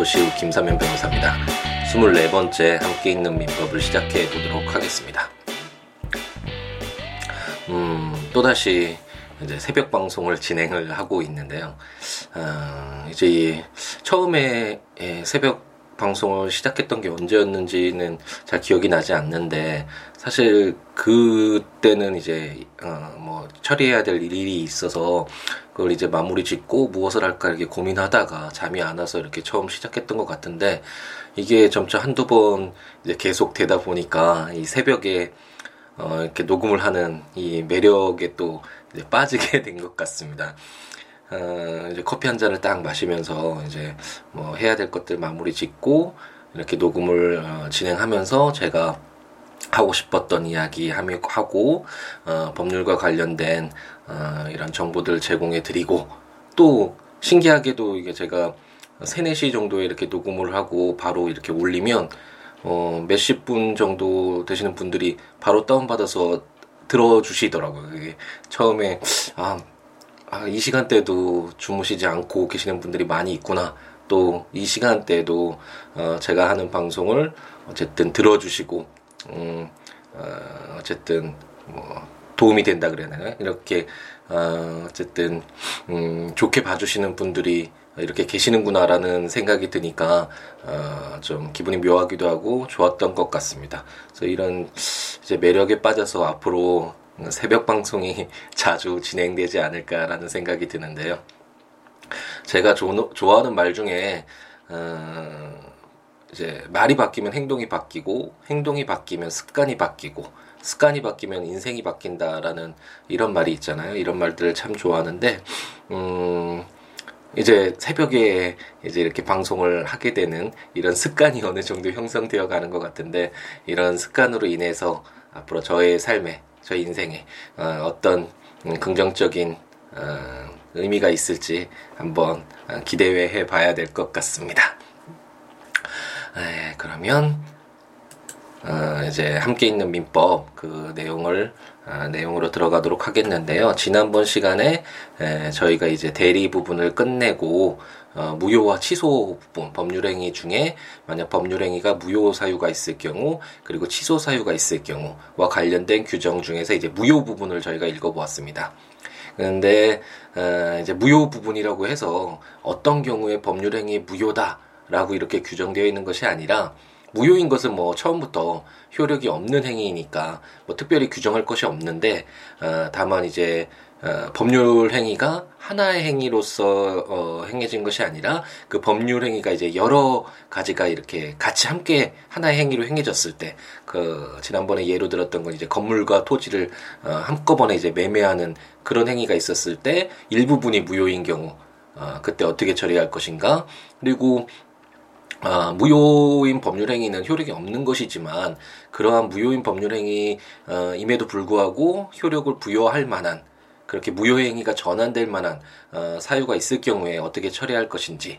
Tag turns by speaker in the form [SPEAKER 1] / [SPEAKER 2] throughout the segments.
[SPEAKER 1] 소 시우 김사면 변호사입니다. 24번째 함께 있는 민법을 시작해 보도록 하겠습니다. 음, 또다시 이제 새벽 방송을 진행을 하고 있는데요. 어, 이제 처음에 예, 새벽 방송을 시작했던 게 언제였는지는 잘 기억이 나지 않는데 사실 그때는 이제 어 뭐 처리해야 될 일이 있어서 그걸 이제 마무리 짓고 무엇을 할까 이렇게 고민하다가 잠이 안 와서 이렇게 처음 시작했던 것 같은데 이게 점차 한두 번 이제 계속 되다 보니까 이 새벽에 어 이렇게 녹음을 하는 이 매력에 또 이제 빠지게 된 것 같습니다. 어, 이제 커피 한 잔을 딱 마시면서 이제 뭐 해야 될 것들 마무리 짓고 이렇게 녹음을 어, 진행하면서 제가 하고 싶었던 이야기 하고 어, 법률과 관련된 어, 이런 정보들 제공해 드리고 또 신기하게도 이게 제가 3, 4시 정도에 이렇게 녹음을 하고 바로 이렇게 올리면 어, 몇십 분 정도 되시는 분들이 바로 다운받아서 들어주시더라고요. 처음에 아 아, 이 시간대도 주무시지 않고 계시는 분들이 많이 있구나. 또 이 시간대에도 어, 제가 하는 방송을 어쨌든 들어주시고 음, 어, 어쨌든 뭐 도움이 된다 그래야 되나 이렇게 어, 어쨌든 음, 좋게 봐주시는 분들이 이렇게 계시는구나라는 생각이 드니까 어, 좀 기분이 묘하기도 하고 좋았던 것 같습니다. 그래서 이런 이제 매력에 빠져서 앞으로 새벽 방송이 자주 진행되지 않을까라는 생각이 드는데요. 제가 조, 좋아하는 말 중에 어, 이제 말이 바뀌면 행동이 바뀌고 행동이 바뀌면 습관이 바뀌고 습관이 바뀌면 인생이 바뀐다라는 이런 말이 있잖아요. 이런 말들을 참 좋아하는데 음 이제 새벽에 이제 이렇게 방송을 하게 되는 이런 습관이 어느 정도 형성되어 가는 것 같은데 이런 습관으로 인해서 앞으로 저의 삶에 저희 인생에 어, 어떤 긍정적인 어, 의미가 있을지 한번 어, 기대해 봐야 될 것 같습니다. 에, 그러면 어, 이제 함께 있는 민법 그 내용을 아, 내용으로 들어가도록 하겠는데요. 지난번 시간에 에, 저희가 이제 대리 부분을 끝내고 어, 무효와 취소 부분 법률행위 중에 만약 법률행위가 무효 사유가 있을 경우 그리고 취소 사유가 있을 경우와 관련된 규정 중에서 이제 무효 부분을 저희가 읽어보았습니다. 그런데 어, 이제 무효 부분이라고 해서 어떤 경우에 법률행위 무효다라고 이렇게 규정되어 있는 것이 아니라 무효인 것은 뭐 처음부터 효력이 없는 행위이니까 뭐 특별히 규정할 것이 없는데 어, 다만 이제 어, 법률 행위가 하나의 행위로서 어, 행해진 것이 아니라 그 법률 행위가 이제 여러 가지가 이렇게 같이 함께 하나의 행위로 행해졌을 때 그 지난번에 예로 들었던 건 이제 건물과 토지를 어, 한꺼번에 이제 매매하는 그런 행위가 있었을 때 일부분이 무효인 경우 어, 그때 어떻게 처리할 것인가? 그리고 아, 무효인 법률 행위는 효력이 없는 것이지만 그러한 무효인 법률 행위임에도 불구하고 효력을 부여할 만한 그렇게 무효 행위가 전환될 만한 어, 사유가 있을 경우에 어떻게 처리할 것인지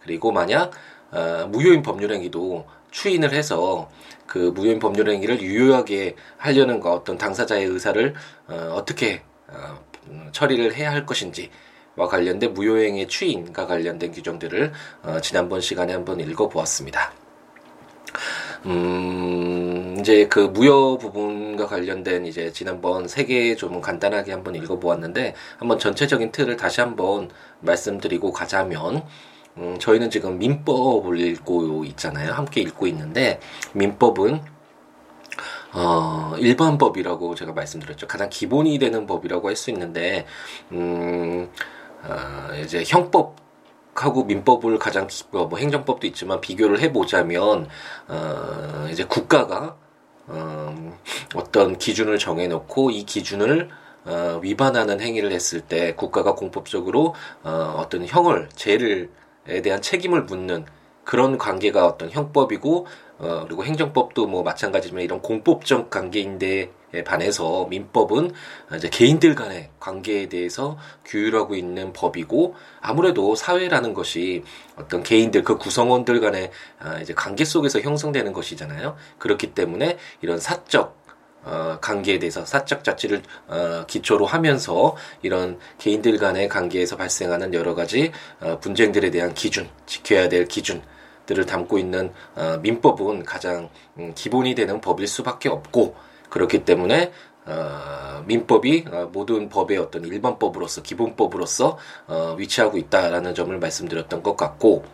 [SPEAKER 1] 그리고 만약 어, 무효인 법률 행위도 추인을 해서 그 무효인 법률 행위를 유효하게 하려는 것 어떤 당사자의 의사를 어, 어떻게 어, 처리를 해야 할 것인지 와 관련된 무효행위 추인과 관련된 규정들을 어, 지난번 시간에 한번 읽어보았습니다. 음, 이제 그 무효 부분과 관련된 이제 지난번 세 개 좀 간단하게 한번 읽어보았는데 한번 전체적인 틀을 다시 한번 말씀드리고 가자면 음, 저희는 지금 민법을 읽고 있잖아요. 함께 읽고 있는데 민법은 어, 일반법이라고 제가 말씀드렸죠. 가장 기본이 되는 법이라고 할 수 있는데, 음, 어, 이제 형법하고 민법을 가장 뭐, 뭐 행정법도 있지만 비교를 해보자면 어, 이제 국가가 어, 어떤 기준을 정해놓고 이 기준을 어, 위반하는 행위를 했을 때 국가가 공법적으로 어, 어떤 형을 죄를에 대한 책임을 묻는 그런 관계가 어떤 형법이고 어, 그리고 행정법도 뭐 마찬가지지만 이런 공법적 관계인데 에 반해서 민법은 이제 개인들 간의 관계에 대해서 규율하고 있는 법이고 아무래도 사회라는 것이 어떤 개인들 그 구성원들 간의 아, 이제 관계 속에서 형성되는 것이잖아요. 그렇기 때문에 이런 사적 어, 관계에 대해서 사적 자치를 어, 기초로 하면서 이런 개인들 간의 관계에서 발생하는 여러 가지 어, 분쟁들에 대한 기준, 지켜야 될 기준 들을 담고 있는 어, 민법은 가장 음, 기본이 되는 법일 수밖에 없고 그렇기 때문에 어, 민법이 어, 모든 법의 어떤 일반법으로서 기본법으로서 어, 위치하고 있다라는 점을 말씀드렸던 것 같고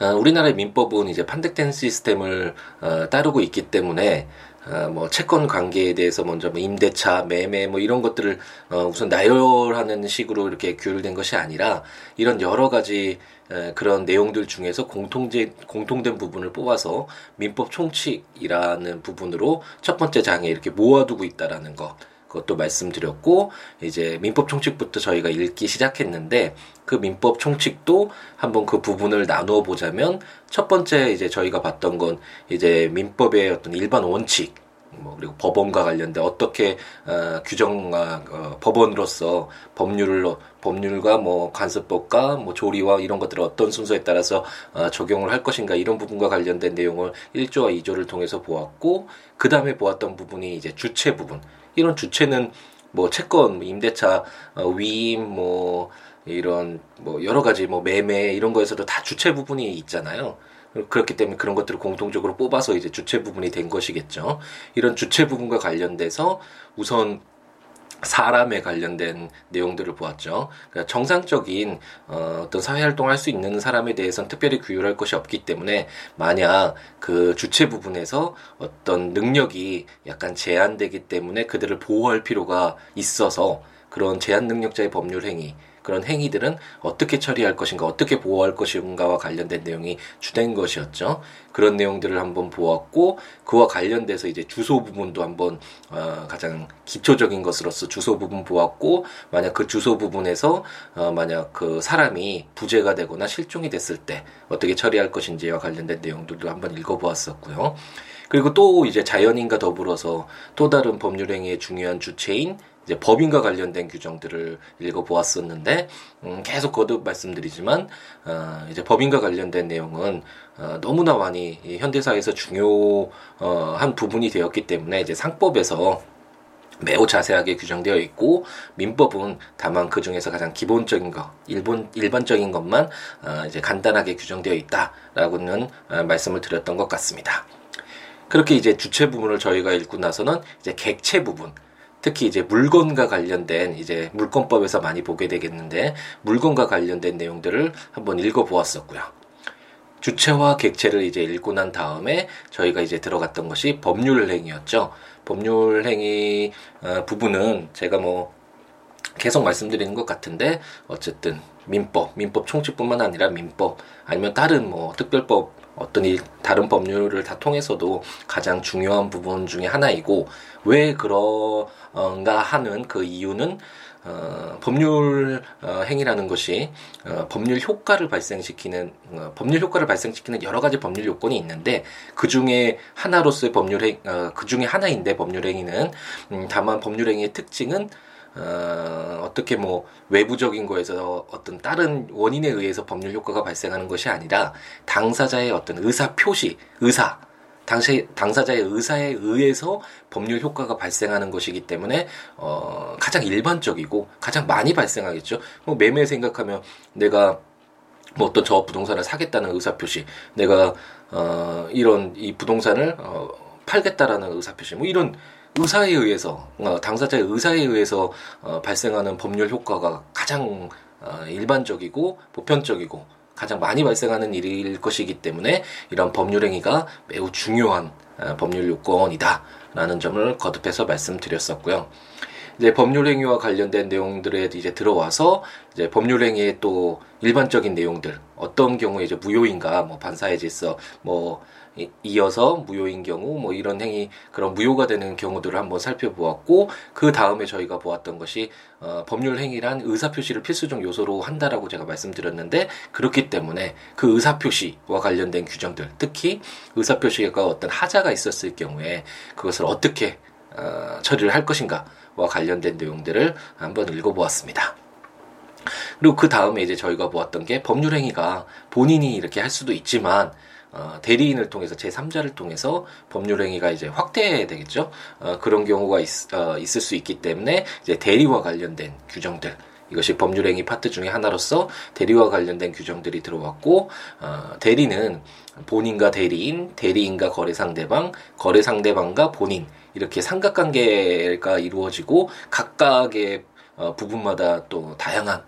[SPEAKER 1] 어, 우리나라의 민법은 이제 판택된 시스템을 어, 따르고 있기 때문에 어, 뭐 채권 관계에 대해서 먼저 뭐 임대차, 매매 뭐 이런 것들을 어, 우선 나열하는 식으로 이렇게 규율된 것이 아니라 이런 여러 가지 에, 그런 내용들 중에서 공통제 공통된 부분을 뽑아서 민법 총칙이라는 부분으로 첫 번째 장에 이렇게 모아두고 있다라는 것. 그것도 말씀드렸고 이제 민법 총칙부터 저희가 읽기 시작했는데 그 민법 총칙도 한번 그 부분을 나누어 보자면 첫 번째 이제 저희가 봤던 건 이제 민법의 어떤 일반 원칙 뭐 그리고 법원과 관련된 어떻게 어, 규정과 어, 법원으로서 법률로 법률과 뭐 간섭법과 뭐 조리와 이런 것들을 어떤 순서에 따라서 어, 적용을 할 것인가 이런 부분과 관련된 내용을 1조와 2조를 통해서 보았고 그 다음에 보았던 부분이 이제 주체 부분 이런 주체는 뭐 채권, 뭐 임대차, 어, 위임, 뭐 이런 뭐 여러 가지 뭐 매매 이런 거에서도 다 주체 부분이 있잖아요. 그렇기 때문에 그런 것들을 공통적으로 뽑아서 이제 주체 부분이 된 것이겠죠. 이런 주체 부분과 관련돼서 우선 사람에 관련된 내용들을 보았죠. 그러니까 정상적인 어, 어떤 사회 활동을 할수 있는 사람에 대해서는 특별히 규율할 것이 없기 때문에 만약 그 주체 부분에서 어떤 능력이 약간 제한되기 때문에 그들을 보호할 필요가 있어서 그런 제한 능력자의 법률 행위 그런 행위들은 어떻게 처리할 것인가, 어떻게 보호할 것인가와 관련된 내용이 주된 것이었죠. 그런 내용들을 한번 보았고 그와 관련돼서 이제 주소 부분도 한번 어, 가장 기초적인 것으로서 주소 부분 보았고 만약 그 주소 부분에서 어, 만약 그 사람이 부재가 되거나 실종이 됐을 때 어떻게 처리할 것인지와 관련된 내용들도 한번 읽어보았었고요. 그리고 또 이제 자연인과 더불어서 또 다른 법률 행위의 중요한 주체인 이제 법인과 관련된 규정들을 읽어보았었는데 음, 계속 거듭 말씀드리지만 어, 이제 법인과 관련된 내용은 어, 너무나 많이 현대사에서 중요한 어, 부분이 되었기 때문에 이제 상법에서 매우 자세하게 규정되어 있고 민법은 다만 그 중에서 가장 기본적인 것, 일본 일반적인 것만 어, 이제 간단하게 규정되어 있다라고는 어, 말씀을 드렸던 것 같습니다. 그렇게 이제 주체 부분을 저희가 읽고 나서는 이제 객체 부분, 특히 이제 물건과 관련된 이제 물건법에서 많이 보게 되겠는데 물건과 관련된 내용들을 한번 읽어보았었고요. 주체와 객체를 이제 읽고 난 다음에 저희가 이제 들어갔던 것이 법률 행위였죠. 법률 행위 어, 부분은 제가 뭐 계속 말씀드리는 것 같은데 어쨌든 민법, 민법 총칙뿐만 아니라 민법 아니면 다른 뭐 특별법 어떤 이 다른 법률을 다 통해서도 가장 중요한 부분 중에 하나이고 왜 그런가 하는 그 이유는 어, 법률 어, 행위라는 것이 어, 법률 효과를 발생시키는 어, 법률 효과를 발생시키는 여러 가지 법률 요건이 있는데 그 중에 하나로서의 법률 행, 어, 그 중에 하나인데 법률 행위는 음, 다만 법률 행위의 특징은 어, 어떻게 뭐 외부적인 거에서 어떤 다른 원인에 의해서 법률 효과가 발생하는 것이 아니라 당사자의 어떤 의사 표시, 의사, 당시 당사자의 의사에 의해서 법률 효과가 발생하는 것이기 때문에 어, 가장 일반적이고 가장 많이 발생하겠죠. 뭐 매매 생각하면 내가 뭐 어떤 저 부동산을 사겠다는 의사 표시, 내가 어, 이런 이 부동산을 어, 팔겠다라는 의사 표시, 뭐 이런 의사에 의해서 어, 당사자의 의사에 의해서 어, 발생하는 법률 효과가 가장 어, 일반적이고 보편적이고 가장 많이 발생하는 일일 것이기 때문에 이런 법률 행위가 매우 중요한 어, 법률 요건이다라는 점을 거듭해서 말씀드렸었고요. 이제 법률 행위와 관련된 내용들에 이제 들어와서 이제 법률 행위의 또 일반적인 내용들 어떤 경우에 이제 무효인가 뭐 반사의 질서 뭐 이어서 무효인 경우 뭐 이런 행위 그런 무효가 되는 경우들을 한번 살펴보았고 그 다음에 저희가 보았던 것이 어, 법률 행위란 의사 표시를 필수적 요소로 한다라고 제가 말씀드렸는데 그렇기 때문에 그 의사 표시와 관련된 규정들 특히 의사 표시가 어떤 하자가 있었을 경우에 그것을 어떻게 어, 처리를 할 것인가와 관련된 내용들을 한번 읽어보았습니다. 그리고 그 다음에 이제 저희가 보았던 게 법률 행위가 본인이 이렇게 할 수도 있지만 어, 대리인을 통해서 제3자를 통해서 법률 행위가 이제 확대되겠죠. 어, 그런 경우가 있, 어, 있을 수 있기 때문에 이제 대리와 관련된 규정들 이것이 법률 행위 파트 중에 하나로서 대리와 관련된 규정들이 들어왔고 어, 대리는 본인과 대리인, 대리인과 거래 상대방, 거래 상대방과 본인 이렇게 삼각관계가 이루어지고 각각의 어, 부분마다 또 다양한 어,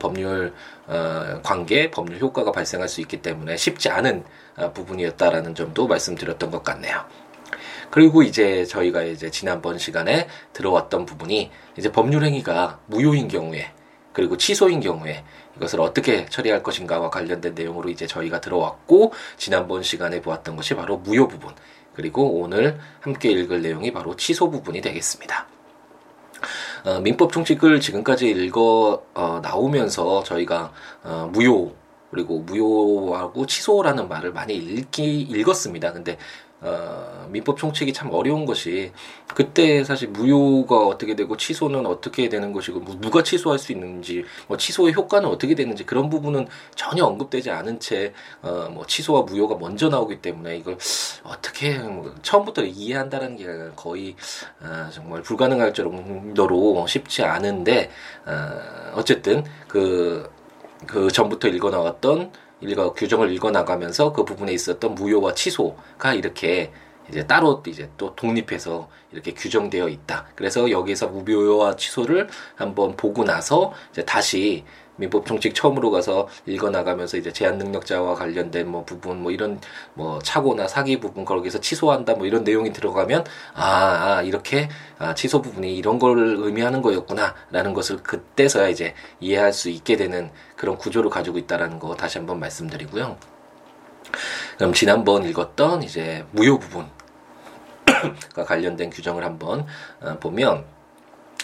[SPEAKER 1] 법률 어, 관계, 법률 효과가 발생할 수 있기 때문에 쉽지 않은 어, 부분이었다라는 점도 말씀드렸던 것 같네요. 그리고 이제 저희가 이제 지난번 시간에 들어왔던 부분이 이제 법률 행위가 무효인 경우에 그리고 취소인 경우에 이것을 어떻게 처리할 것인가와 관련된 내용으로 이제 저희가 들어왔고 지난번 시간에 보았던 것이 바로 무효 부분 그리고 오늘 함께 읽을 내용이 바로 취소 부분이 되겠습니다. 어, 민법 총칙을 지금까지 읽어 어, 나오면서 저희가 어, 무효 그리고 무효하고 취소라는 말을 많이 읽기 읽었습니다. 근데 어, 민법 총칙이 참 어려운 것이 그때 사실 무효가 어떻게 되고 취소는 어떻게 되는 것이고 뭐 누가 취소할 수 있는지 뭐 취소의 효과는 어떻게 되는지 그런 부분은 전혀 언급되지 않은 채 어, 뭐 취소와 무효가 먼저 나오기 때문에 이걸 어떻게 뭐 처음부터 이해한다는 게 거의 어, 정말 불가능할 정도로 쉽지 않은데 어, 어쨌든 그그 그 전부터 읽어 나왔던 읽어 규정을 읽어 나가면서 그 부분에 있었던 무효와 취소가 이렇게 이제 따로 이제 또 독립해서 이렇게 규정되어 있다. 그래서 여기에서 무효와 취소를 한번 보고 나서 이제 다시 민법 총칙 처음으로 가서 읽어 나가면서 이제 제한 능력자와 관련된 뭐 부분 뭐 이런 뭐 착오나 사기 부분 거기서 취소한다 뭐 이런 내용이 들어가면 아, 아 이렇게 아, 취소 부분이 이런 걸 의미하는 거였구나라는 것을 그때서야 이제 이해할 수 있게 되는 그런 구조를 가지고 있다라는 거 다시 한번 말씀드리고요. 그럼 지난번 읽었던 이제 무효 부분과 관련된 규정을 한번 어, 보면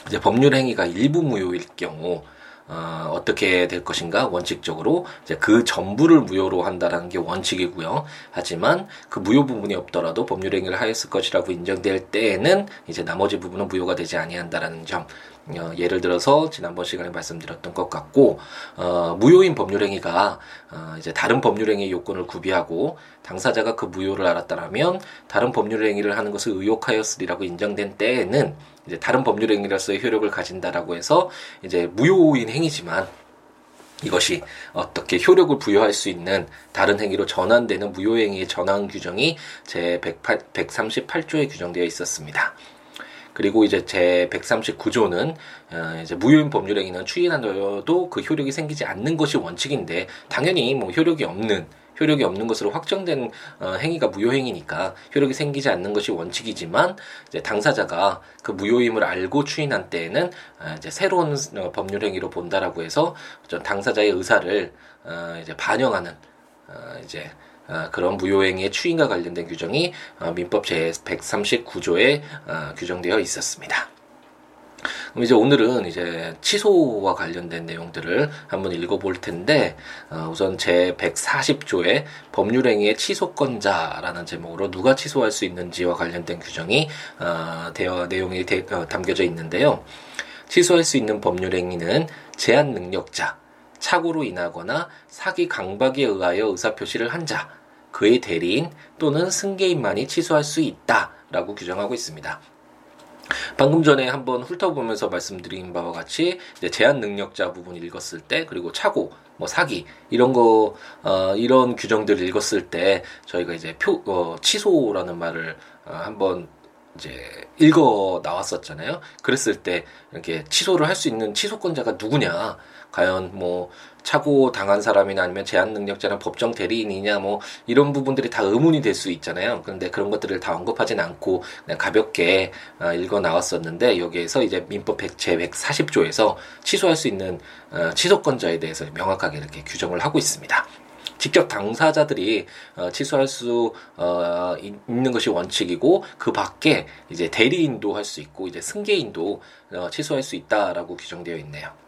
[SPEAKER 1] 이제 법률 행위가 일부 무효일 경우 어, 어떻게 될 것인가 원칙적으로 이제 그 전부를 무효로 한다라는 게 원칙이고요. 하지만 그 무효 부분이 없더라도 법률 행위를 하였을 것이라고 인정될 때에는 이제 나머지 부분은 무효가 되지 아니한다라는 점. 어, 예를 들어서 지난번 시간에 말씀드렸던 것 같고 어, 무효인 법률행위가 어, 이제 다른 법률행위 요건을 구비하고 당사자가 그 무효를 알았다라면 다른 법률행위를 하는 것을 의혹하였으리라고 인정된 때에는 이제 다른 법률 행위로서의 효력을 가진다라고 해서 이제 무효인 행위지만 이것이 어떻게 효력을 부여할 수 있는 다른 행위로 전환되는 무효행위의 전환 규정이 제 138조에 규정되어 있었습니다. 그리고 이제 제 139조는 어, 이제 무효인 법률 행위는 추인하더라도 그 효력이 생기지 않는 것이 원칙인데 당연히 뭐 효력이 없는 효력이 없는 것으로 확정된 어, 행위가 무효행위니까 효력이 생기지 않는 것이 원칙이지만 이제 당사자가 그 무효임을 알고 추인한 때에는 어, 이제 새로운 어, 법률 행위로 본다라고 해서 당사자의 의사를 어, 이제 반영하는 어, 이제 어, 그런 무효행위의 추인과 관련된 규정이 어, 민법 제 139조에 어, 규정되어 있었습니다. 그럼 이제 오늘은 이제 취소와 관련된 내용들을 한번 읽어볼 텐데 어, 우선 제 140조의 법률행위의 취소권자라는 제목으로 누가 취소할 수 있는지와 관련된 규정이 어, 되어 내용이 대, 어, 담겨져 있는데요. 취소할 수 있는 법률행위는 제한 능력자, 착오로 인하거나 사기 강박에 의하여 의사표시를 한 자, 그의 대리인 또는 승계인만이 취소할 수 있다 라고 규정하고 있습니다. 방금 전에 한번 훑어보면서 말씀드린 바와 같이 제한 능력자 부분 읽었을 때 그리고 차고 뭐 사기 이런 거 어, 이런 규정들 을 읽었을 때 저희가 이제 표 어, 취소라는 말을 어, 한번 이제 읽어 나왔었잖아요. 그랬을 때 이렇게 취소를 할 수 있는 취소권자가 누구냐? 과연 뭐 차고 당한 사람이나 아니면 제한 능력자나 법정 대리인이냐 뭐 이런 부분들이 다 의문이 될 수 있잖아요. 그런데 그런 것들을 다 언급하진 않고 그냥 가볍게 어, 읽어 나왔었는데 여기에서 이제 민법 제 140조에서 취소할 수 있는 어, 취소권자에 대해서 명확하게 이렇게 규정을 하고 있습니다. 직접 당사자들이 어, 취소할 수 어, 있는 것이 원칙이고 그 밖에 이제 대리인도 할 수 있고 이제 승계인도 어, 취소할 수 있다라고 규정되어 있네요.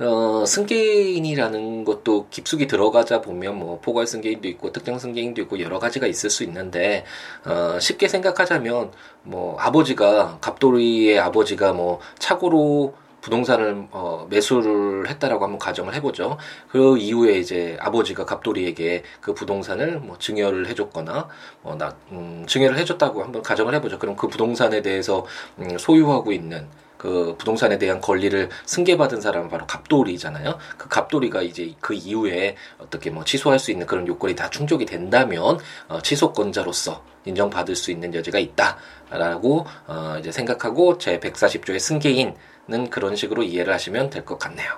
[SPEAKER 1] 어, 승계인이라는 것도 깊숙이 들어가자 보면 뭐 포괄 승계인도 있고 특정 승계인도 있고 여러 가지가 있을 수 있는데 어, 쉽게 생각하자면 뭐 아버지가 갑돌이의 아버지가 뭐 착오로 부동산을 어, 매수를 했다라고 한번 가정을 해보죠. 그 이후에 이제 아버지가 갑돌이에게 그 부동산을 뭐 증여를 해줬거나 뭐 나 음, 증여를 해줬다고 한번 가정을 해보죠. 그럼 그 부동산에 대해서 음, 소유하고 있는 그 부동산에 대한 권리를 승계받은 사람은 바로 갑돌이잖아요. 그 갑돌이가 이제 그 이후에 어떻게 뭐 취소할 수 있는 그런 요건이 다 충족이 된다면 어, 취소권자로서 인정받을 수 있는 여지가 있다라고 어, 이제 생각하고 제 140조의 승계인은 그런 식으로 이해를 하시면 될 것 같네요.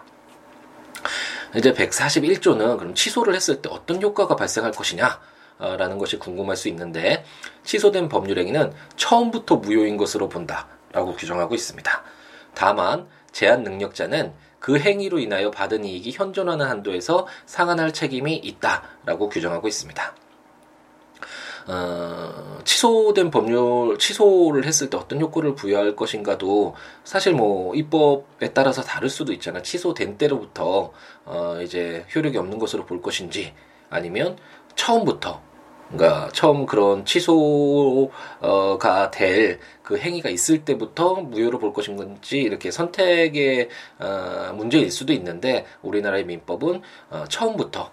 [SPEAKER 1] 이제 141조는 그럼 취소를 했을 때 어떤 효과가 발생할 것이냐? 라는 것이 궁금할 수 있는데 취소된 법률 행위는 처음부터 무효인 것으로 본다. 라고 규정하고 있습니다. 다만 제한 능력자는 그 행위로 인하여 받은 이익이 현존하는 한도에서 상환할 책임이 있다라고 규정하고 있습니다. 어, 취소된 법률 취소를 했을 때 어떤 효과를 부여할 것인가도 사실 뭐 입법에 따라서 다를 수도 있잖아. 취소된 때로부터 어, 이제 효력이 없는 것으로 볼 것인지 아니면 처음부터 그러니까 처음 그런 취소가 될 그 행위가 있을 때부터 무효로 볼 것인 건지 이렇게 선택의 어, 문제일 수도 있는데 우리나라의 민법은 어, 처음부터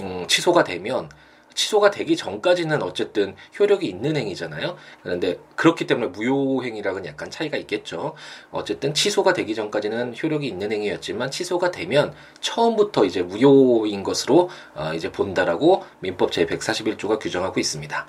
[SPEAKER 1] 음, 취소가 되면 취소가 되기 전까지는 어쨌든 효력이 있는 행위잖아요. 그런데 그렇기 때문에 무효행위랑은 약간 차이가 있겠죠. 어쨌든 취소가 되기 전까지는 효력이 있는 행위였지만 취소가 되면 처음부터 이제 무효인 것으로 어 이제 본다라고 민법 제 141조가 규정하고 있습니다.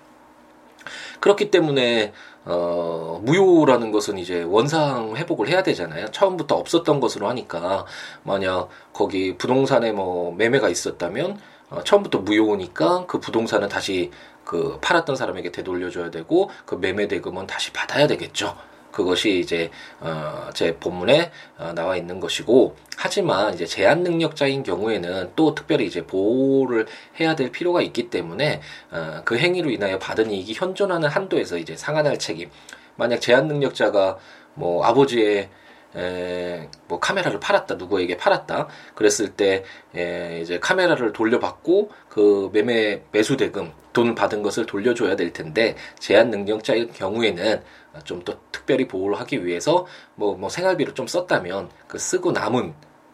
[SPEAKER 1] 그렇기 때문에 어, 무효라는 것은 이제 원상 회복을 해야 되잖아요. 처음부터 없었던 것으로 하니까 만약 거기 부동산에 뭐 매매가 있었다면 어, 처음부터 무효니까 그 부동산은 다시 그 팔았던 사람에게 되돌려줘야 되고 그 매매 대금은 다시 받아야 되겠죠. 그것이 이제 어, 제 본문에 어, 나와 있는 것이고 하지만 이제 제한 능력자인 경우에는 또 특별히 이제 보호를 해야 될 필요가 있기 때문에 어, 그 행위로 인하여 받은 이익이 현존하는 한도에서 이제 상환할 책임 만약 제한 능력자가 뭐 아버지의 에, 뭐 카메라를 팔았다 누구에게 팔았다 그랬을 때 에, 이제 카메라를 돌려받고 그 매매 매수 대금 돈 받은 것을 돌려줘야 될 텐데 제한 능력자일 경우에는 좀 더 특별히 보호를 하기 위해서 뭐, 뭐 생활비로 좀 썼다면 그 쓰고 남은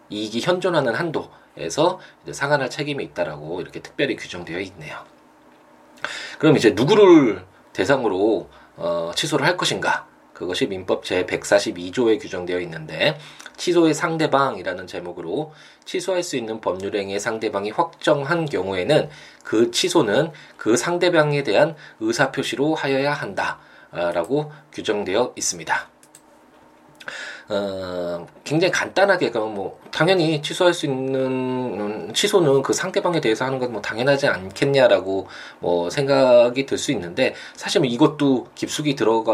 [SPEAKER 1] 이익이 현존하는 한도에서 상환할 책임이 있다라고 이렇게 특별히 규정되어 있네요. 그럼 이제 누구를 대상으로 어, 취소를 할 것인가? 그것이 민법 제 142조에 규정되어 있는데 취소의 상대방이라는 제목으로 취소할 수 있는 법률행위의 상대방이 확정한 경우에는 그 취소는 그 상대방에 대한 의사표시로 하여야 한다라고 규정되어 있습니다. 어, 굉장히 간단하게 그럼 뭐 당연히 취소할 수 있는 취소는 그 상대방에 대해서 하는 건 뭐 당연하지 않겠냐라고 뭐 생각이 들 수 있는데 사실 뭐 이것도 깊숙이 들어가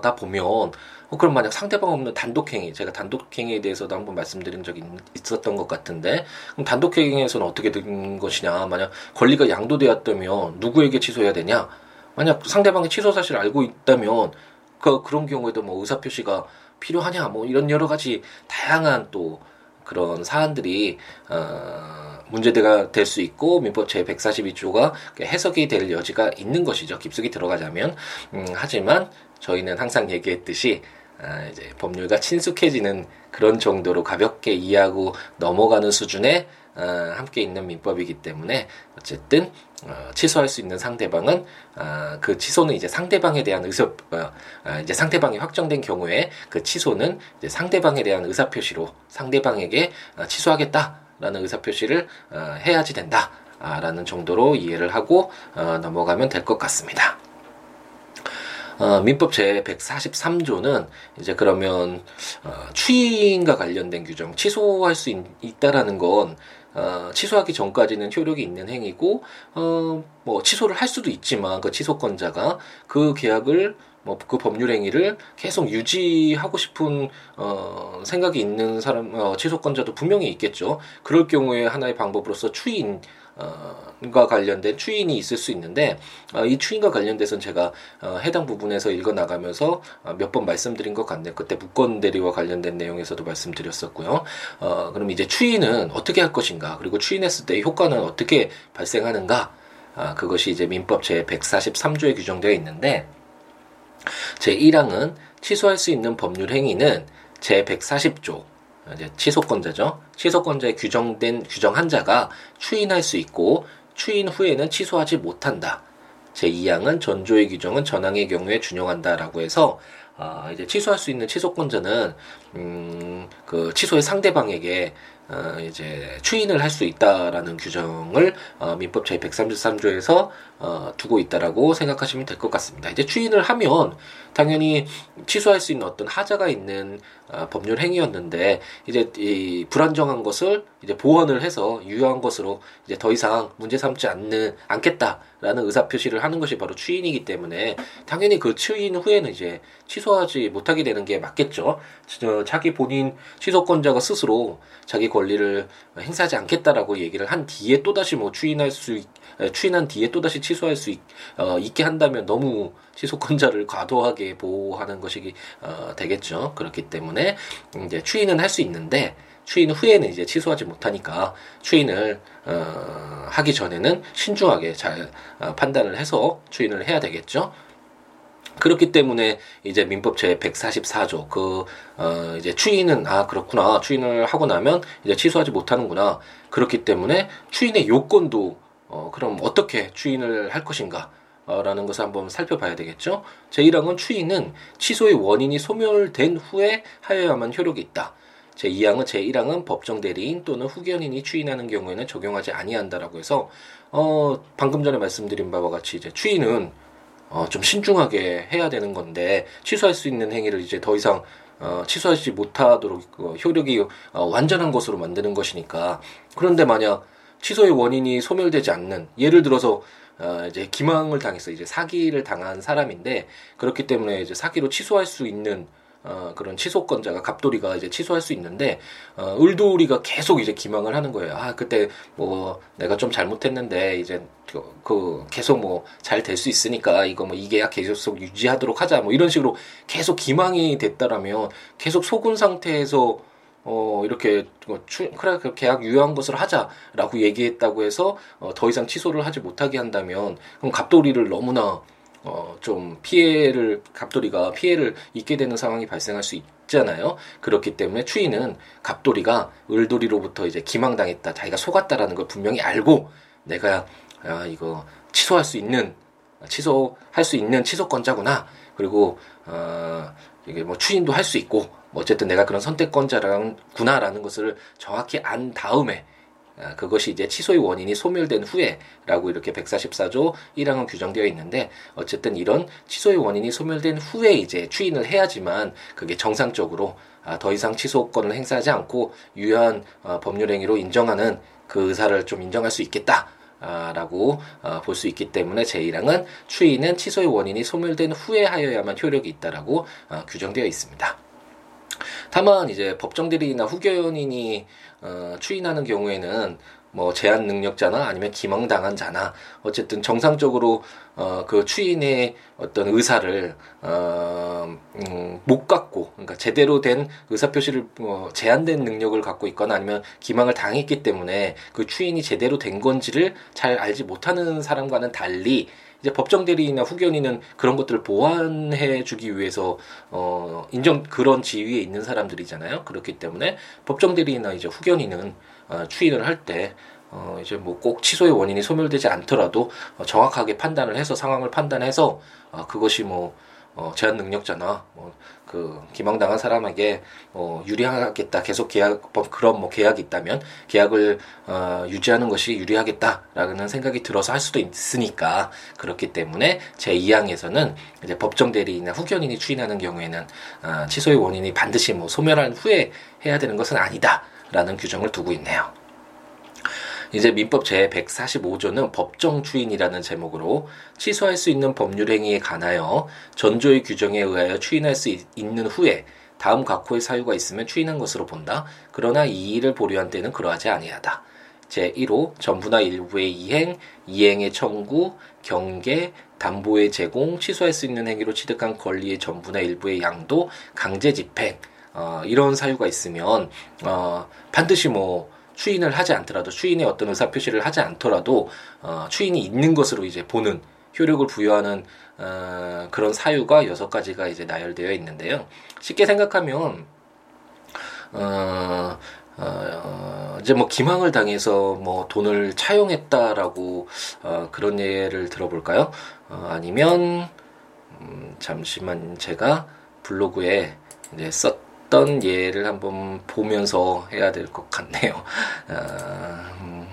[SPEAKER 1] 다 보면 어, 그럼 만약 상대방 없는 단독행위, 제가 단독행위에 대해서도 한번 말씀드린 적이 있었던 것 같은데, 그럼 단독행위에서는 어떻게 된 것이냐, 만약 권리가 양도되었다면 누구에게 취소해야 되냐, 만약 상대방이 취소 사실을 알고 있다면, 그, 그런 경우에도 뭐 의사표시가 필요하냐? 뭐 이런 여러 가지 다양한 또 그런 사안들이 어 문제가 될 수 있고 민법 제 142조가 해석이 될 여지가 있는 것이죠. 깊숙이 들어가자면. 음, 하지만 저희는 항상 얘기했듯이 아, 이제 법률과 친숙해지는 그런 정도로 가볍게 이해하고 넘어가는 수준의 어, 함께 있는 민법이기 때문에 어쨌든 어, 취소할 수 있는 상대방은 어, 그 취소는 이제 상대방에 대한 의사 어, 어, 이제 상대방이 확정된 경우에 그 취소는 이제 상대방에 대한 의사 표시로 상대방에게 어, 취소하겠다라는 의사 표시를 어, 해야지 된다라는 정도로 이해를 하고 어, 넘어가면 될 것 같습니다. 어, 민법 제 143조는 이제 그러면 어, 추인과 관련된 규정 취소할 수 있, 있다라는 건 어, 취소하기 전까지는 효력이 있는 행위고 어, 뭐 취소를 할 수도 있지만 그 취소권자가 그 계약을 뭐 그 법률 행위를 계속 유지하고 싶은 어 생각이 있는 사람 어 취소권자도 분명히 있겠죠. 그럴 경우에 하나의 방법으로서 추인 어,과 관련된 추인이 있을 수 있는데 어, 이 추인과 관련돼서는 제가 어, 해당 부분에서 읽어 나가면서 어, 몇 번 말씀드린 것 같네요. 그때 무권 대리와 관련된 내용에서도 말씀드렸었고요. 어, 그럼 이제 추인은 어떻게 할 것인가? 그리고 추인했을 때 효과는 어떻게 발생하는가? 아, 그것이 이제 민법 제 143조에 규정되어 있는데 제 1항은 취소할 수 있는 법률 행위는 제 140조 이제 취소권자죠. 취소권자에 규정된 규정한 자가 추인할 수 있고 추인 후에는 취소하지 못한다. 제2항은 전조의 규정은 전항의 경우에 준용한다라고 해서 아, 이제 취소할 수 있는 취소권자는 음, 그 취소의 상대방에게 어, 이제 추인을 할 수 있다라는 규정을 어, 민법 제 133조에서 어, 두고 있다라고 생각하시면 될 것 같습니다. 이제 추인을 하면 당연히 취소할 수 있는 어떤 하자가 있는 어, 법률 행위였는데 이제 이 불안정한 것을 이제 보완을 해서 유효한 것으로 이제 더 이상 문제 삼지 않는 않겠다라는 의사 표시를 하는 것이 바로 추인이기 때문에 당연히 그 추인 후에는 이제 취소하지 못하게 되는 게 맞겠죠. 자기 본인 취소권자가 스스로 자기 권리를 행사하지 않겠다라고 얘기를 한 뒤에 또 다시 뭐 추인할 수 추인한 뒤에 또 다시 취소할 수 있, 어, 있게 한다면 너무 취소권자를 과도하게 보호하는 것이 어, 되겠죠. 그렇기 때문에 이제 추인은 할 수 있는데 추인 후에는 이제 취소하지 못하니까 추인을 어, 하기 전에는 신중하게 잘 어, 판단을 해서 추인을 해야 되겠죠. 그렇기 때문에 이제 민법 제 144조 그 어 이제 추인은 아 그렇구나 추인을 하고 나면 이제 취소하지 못하는구나 그렇기 때문에 추인의 요건도 어 그럼 어떻게 추인을 할 것인가 어, 라는 것을 한번 살펴봐야 되겠죠. 제1항은 추인은 취소의 원인이 소멸된 후에 하여야만 효력이 있다. 제2항은 제1항은 법정 대리인 또는 후견인이 추인하는 경우에는 적용하지 아니한다라고 해서 어 방금 전에 말씀드린 바와 같이 이제 추인은 어, 좀 신중하게 해야 되는 건데 취소할 수 있는 행위를 이제 더 이상 어, 취소하지 못하도록 어, 효력이 어, 완전한 것으로 만드는 것이니까. 그런데 만약 취소의 원인이 소멸되지 않는 예를 들어서 어, 이제 기망을 당해서 이제 사기를 당한 사람인데 그렇기 때문에 이제 사기로 취소할 수 있는 어, 그런 취소권자가 갑돌이가 이제 취소할 수 있는데 어, 을돌이가 계속 이제 기망을 하는 거예요. 아 그때 뭐 내가 좀 잘못했는데 이제 그, 그 계속 뭐 잘 될 수 있으니까 이거 뭐 이 계약 계속 유지하도록 하자 뭐 이런 식으로 계속 기망이 됐다라면 계속 속은 상태에서 어, 이렇게, 뭐, 추, 그래, 그 계약 유효한 것을 하자라고 얘기했다고 해서, 어, 더 이상 취소를 하지 못하게 한다면, 그럼 갑돌이를 너무나 어, 좀 피해를, 갑돌이가 피해를 입게 되는 상황이 발생할 수 있잖아요. 그렇기 때문에 추인은 갑돌이가 을돌이로부터 이제 기망당했다, 자기가 속았다라는 걸 분명히 알고 내가, 아, 이거 취소할 수 있는, 취소할 수 있는 취소권자구나. 그리고, 어, 이게 뭐 추인도 할 수 있고, 뭐 어쨌든 내가 그런 선택권자구나라는 것을 정확히 안 다음에 아, 그것이 이제 취소의 원인이 소멸된 후에라고 이렇게 144조 1항은 규정되어 있는데 어쨌든 이런 취소의 원인이 소멸된 후에 이제 추인을 해야지만 그게 정상적으로 아, 더 이상 취소권을 행사하지 않고 유효한 어, 법률 행위로 인정하는 그 의사를 좀 인정할 수 있겠다. 라고 어, 볼수 있기 때문에 제1항은 추인은 취소의 원인이 소멸된 후에 하여야만 효력이 있다라고 어, 규정되어 있습니다. 다만 이제 법정 대리인이나 후견인이 어, 추인하는 경우에는 뭐 제한 능력자나 아니면 기망당한 자나 어쨌든 정상적으로 어, 그 추인의 어떤 의사를 어, 음, 못 갖고 그러니까 제대로 된 의사 표시를 어, 제한된 능력을 갖고 있거나 아니면 기망을 당했기 때문에 그 추인이 제대로 된 건지를 잘 알지 못하는 사람과는 달리 이제 법정 대리인이나 후견인은 그런 것들을 보완해 주기 위해서 어 인정 그런 지위에 있는 사람들이잖아요. 그렇기 때문에 법정 대리인이나 이제 후견인은 어, 추인을 할때 어, 이제 뭐 꼭 취소의 원인이 소멸되지 않더라도 어, 정확하게 판단을 해서 상황을 판단해서 어, 그것이 뭐 어, 제한 능력자나 뭐 그 기망당한 사람에게 어, 유리하겠다 계속 계약 뭐 그런 뭐 계약이 있다면 계약을 어, 유지하는 것이 유리하겠다라는 생각이 들어서 할 수도 있으니까 그렇기 때문에 제 2항에서는 이제 법정 대리인이나 후견인이 추인하는 경우에는 어, 취소의 원인이 반드시 뭐 소멸한 후에 해야 되는 것은 아니다라는 규정을 두고 있네요. 이제 민법 제 145조는 법정 추인이라는 제목으로 취소할 수 있는 법률 행위에 관하여 전조의 규정에 의하여 추인할 수 있는 후에 다음 각호의 사유가 있으면 추인한 것으로 본다. 그러나 이의를 보류한 때는 그러하지 아니하다. 제1호 전부나 일부의 이행, 이행의 청구, 경계, 담보의 제공, 취소할 수 있는 행위로 취득한 권리의 전부나 일부의 양도, 강제 집행 어, 이런 사유가 있으면 어, 반드시 뭐 추인을 하지 않더라도 추인의 어떤 의사 표시를 하지 않더라도 어, 추인이 있는 것으로 이제 보는 효력을 부여하는 어, 그런 사유가 여섯 가지가 이제 나열되어 있는데요. 쉽게 생각하면 어, 어, 이제 뭐 기망을 당해서 뭐 돈을 차용했다라고 어, 그런 예를 들어볼까요? 어, 아니면 음, 잠시만 제가 블로그에 이제 썼 던 예를 한번 보면서 해야 될 것 같네요. 어, 음,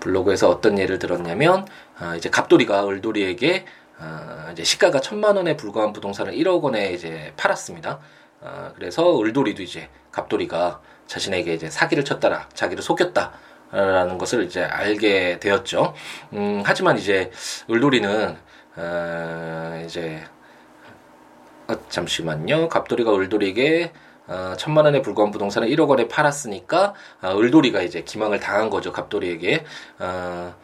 [SPEAKER 1] 블로그에서 어떤 예를 들었냐면 어, 이제 갑돌이가 을돌이에게 어, 이제 시가가 천만 원에 불과한 부동산을 1억 원에 이제 팔았습니다. 어, 그래서 을돌이도 이제 갑돌이가 자신에게 이제 사기를 쳤다라 자기를 속였다. 라는 것을 이제 알게 되었죠. 음, 하지만 이제 을돌이는 어, 이제 어, 잠시만요. 갑돌이가 을돌이에게 어, 천만 원에 불과한 부동산을 1억 원에 팔았으니까 어, 을돌이가 이제 기망을 당한 거죠. 갑돌이에게. 어,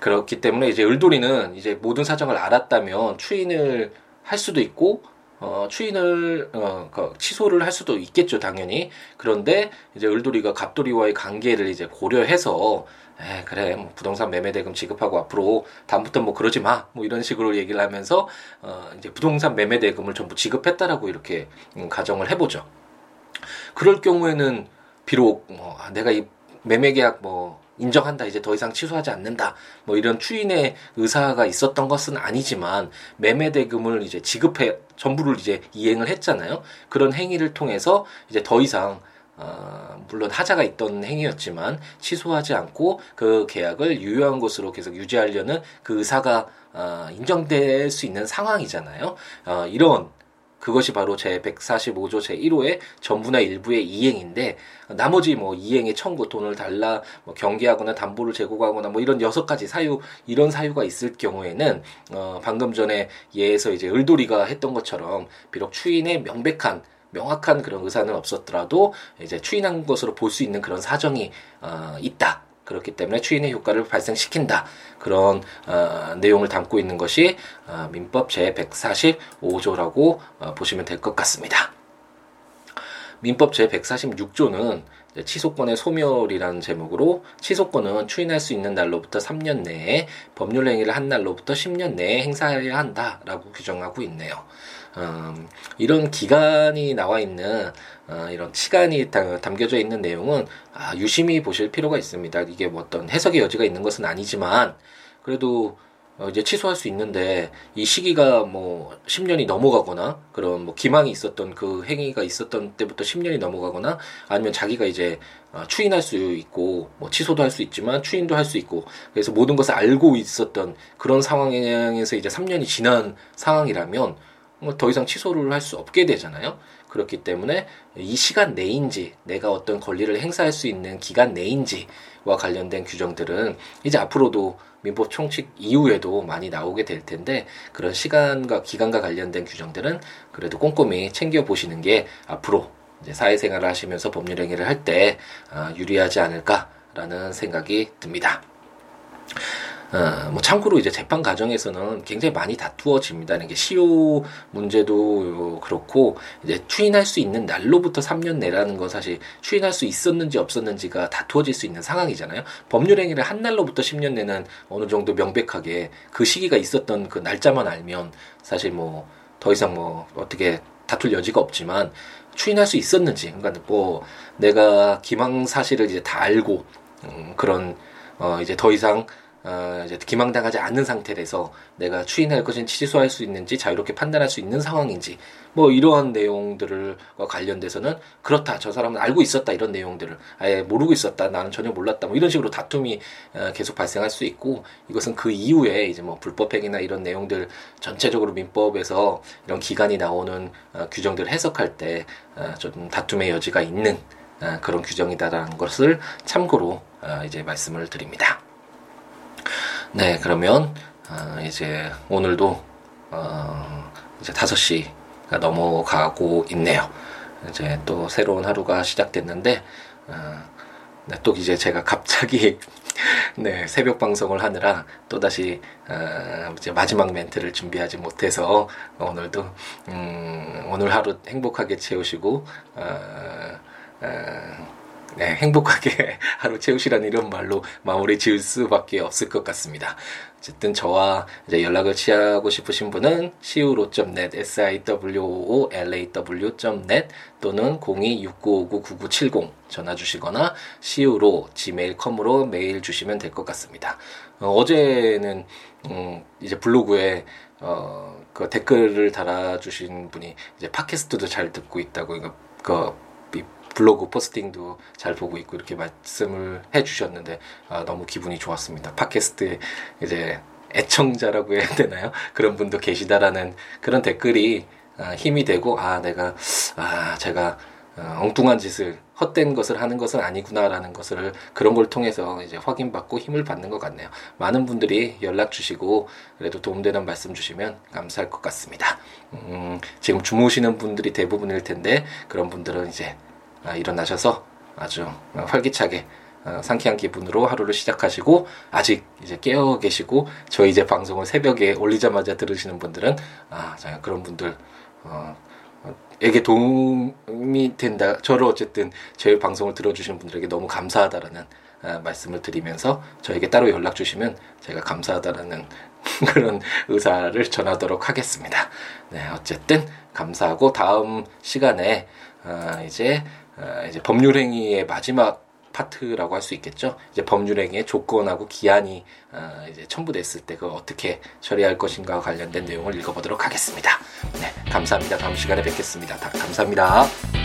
[SPEAKER 1] 그렇기 때문에 이제 을돌이는 이제 모든 사정을 알았다면 추인을 할 수도 있고 어, 추인을 어, 그 취소를 할 수도 있겠죠, 당연히. 그런데 이제 을돌이가 갑돌이와의 관계를 이제 고려해서 에 그래 뭐 부동산 매매 대금 지급하고 앞으로 다음부터 뭐 그러지 마 뭐 이런 식으로 얘기를 하면서 어 이제 부동산 매매 대금을 전부 지급했다라고 이렇게 음, 가정을 해보죠. 그럴 경우에는 비록 뭐 아, 내가 이 매매 계약 뭐 인정한다 이제 더 이상 취소하지 않는다 뭐 이런 추인의 의사가 있었던 것은 아니지만 매매 대금을 이제 지급해 전부를 이제 이행을 했잖아요 그런 행위를 통해서 이제 더 이상 어, 물론 하자가 있던 행위였지만 취소하지 않고 그 계약을 유효한 것으로 계속 유지하려는 그 의사가 어, 인정될 수 있는 상황이잖아요. 어, 이런 그것이 바로 제 145조 제 1호의 전부나 일부의 이행인데 나머지 뭐 이행의 청구 돈을 달라 뭐 경계하거나 담보를 제공하거나 뭐 이런 여섯 가지 사유 이런 사유가 있을 경우에는 어 방금 전에 예에서 이제 을돌이가 했던 것처럼 비록 추인의 명백한 명확한 그런 의사는 없었더라도 이제 추인한 것으로 볼 수 있는 그런 사정이 어 있다. 그렇기 때문에 추인의 효과를 발생시킨다. 그런 어, 내용을 담고 있는 것이 어, 민법 제 145조라고 어, 보시면 될 것 같습니다. 민법 제 146조는 취소권의 소멸이라는 제목으로 취소권은 추인할 수 있는 날로부터 3년 내에 법률 행위를 한 날로부터 10년 내에 행사해야 한다라고 규정하고 있네요. 음, 이런 기간이 나와 있는 어, 이런 시간이 담겨져 있는 내용은 아, 유심히 보실 필요가 있습니다. 이게 뭐 어떤 해석의 여지가 있는 것은 아니지만 그래도 어, 이제 취소할 수 있는데 이 시기가 뭐 10년이 넘어가거나 그런 뭐 기망이 있었던 그 행위가 있었던 때부터 10년이 넘어가거나 아니면 자기가 이제 어, 추인할 수 있고 뭐 취소도 할 수 있지만 추인도 할 수 있고 그래서 모든 것을 알고 있었던 그런 상황에서 이제 3년이 지난 상황이라면 뭐 더 이상 취소를 할 수 없게 되잖아요. 그렇기 때문에 이 시간 내인지 내가 어떤 권리를 행사할 수 있는 기간 내인지와 관련된 규정들은 이제 앞으로도 민법 총칙 이후에도 많이 나오게 될 텐데 그런 시간과 기간과 관련된 규정들은 그래도 꼼꼼히 챙겨 보시는 게 앞으로 사회생활을 하시면서 법률 행위를 할때 어, 유리하지 않을까라는 생각이 듭니다. 어, 뭐 참고로 이제 재판 과정에서는 굉장히 많이 다투어집니다. 이게 시효 문제도 그렇고 이제 추인할 수 있는 날로부터 3년 내라는 건 사실 추인할 수 있었는지 없었는지가 다투어질 수 있는 상황이잖아요. 법률 행위를 한 날로부터 10년 내는 어느 정도 명백하게 그 시기가 있었던 그 날짜만 알면 사실 뭐 더 이상 뭐 어떻게 다툴 여지가 없지만 추인할 수 있었는지 그러니까 뭐 내가 기망 사실을 이제 다 알고 음, 그런 어 이제 더 이상 어, 이제 기망당하지 않는 상태에서 내가 추인할 것인지 취소할 수 있는지 자유롭게 판단할 수 있는 상황인지 뭐 이러한 내용들과 관련돼서는 그렇다 저 사람은 알고 있었다 이런 내용들을 아예 모르고 있었다 나는 전혀 몰랐다 뭐 이런 식으로 다툼이 어, 계속 발생할 수 있고 이것은 그 이후에 이제 뭐 불법행위나 이런 내용들 전체적으로 민법에서 이런 기간이 나오는 어, 규정들을 해석할 때좀 어, 다툼의 여지가 있는 어, 그런 규정이다라는 것을 참고로 어, 이제 말씀을 드립니다. 네, 그러면 어, 이제 오늘도 어, 이제 5시가 넘어가고 있네요. 이제 또 새로운 하루가 시작됐는데 어, 네, 또 이제 제가 갑자기 네, 새벽 방송을 하느라 또 다시 어, 이제 마지막 멘트를 준비하지 못해서 오늘도 음, 오늘 하루 행복하게 채우시고 어, 어, 네, 행복하게 하루 채우시라는 이런 말로 마무리 지을 수밖에 없을 것 같습니다. 어쨌든 저와 이제 연락을 취하고 싶으신 분은 siwo.net, siwoolaw.net 또는 0269599970 전화 주시거나 siwo gmail.com으로 메일 주시면 될 것 같습니다. 어, 제는 음, 이제 블로그에 어, 그 댓글을 달아주신 분이 이제 팟캐스트도 잘 듣고 있다고 이거 그 블로그 포스팅도 잘 보고 있고 이렇게 말씀을 해주셨는데 아, 너무 기분이 좋았습니다. 팟캐스트 이제 애청자라고 해야 되나요? 그런 분도 계시다라는 그런 댓글이 아, 힘이 되고 아 내가 아 제가 어, 엉뚱한 짓을 헛된 것을 하는 것은 아니구나라는 것을 그런 걸 통해서 이제 확인받고 힘을 받는 것 같네요. 많은 분들이 연락 주시고 그래도 도움되는 말씀 주시면 감사할 것 같습니다. 음, 지금 주무시는 분들이 대부분일 텐데 그런 분들은 이제 아, 일어나셔서 아주 활기차게 어, 상쾌한 기분으로 하루를 시작하시고 아직 이제 깨어 계시고 저희 이제 방송을 새벽에 올리자마자 들으시는 분들은 아 그런 분들 어, 에게 도움이 된다. 저를 어쨌든 저희 방송을 들어주신 분들에게 너무 감사하다라는 아, 말씀을 드리면서 저에게 따로 연락 주시면 제가 감사하다라는 그런 의사를 전하도록 하겠습니다. 네, 어쨌든 감사하고 다음 시간에 아, 이제 아, 이제 법률행위의 마지막 파트라고 할 수 있겠죠. 이제 법률행위의 조건하고 기한이 어, 이제 첨부됐을 때 그걸 어떻게 처리할 것인가와 관련된 내용을 읽어보도록 하겠습니다. 네, 감사합니다. 다음 시간에 뵙겠습니다. 다, 감사합니다.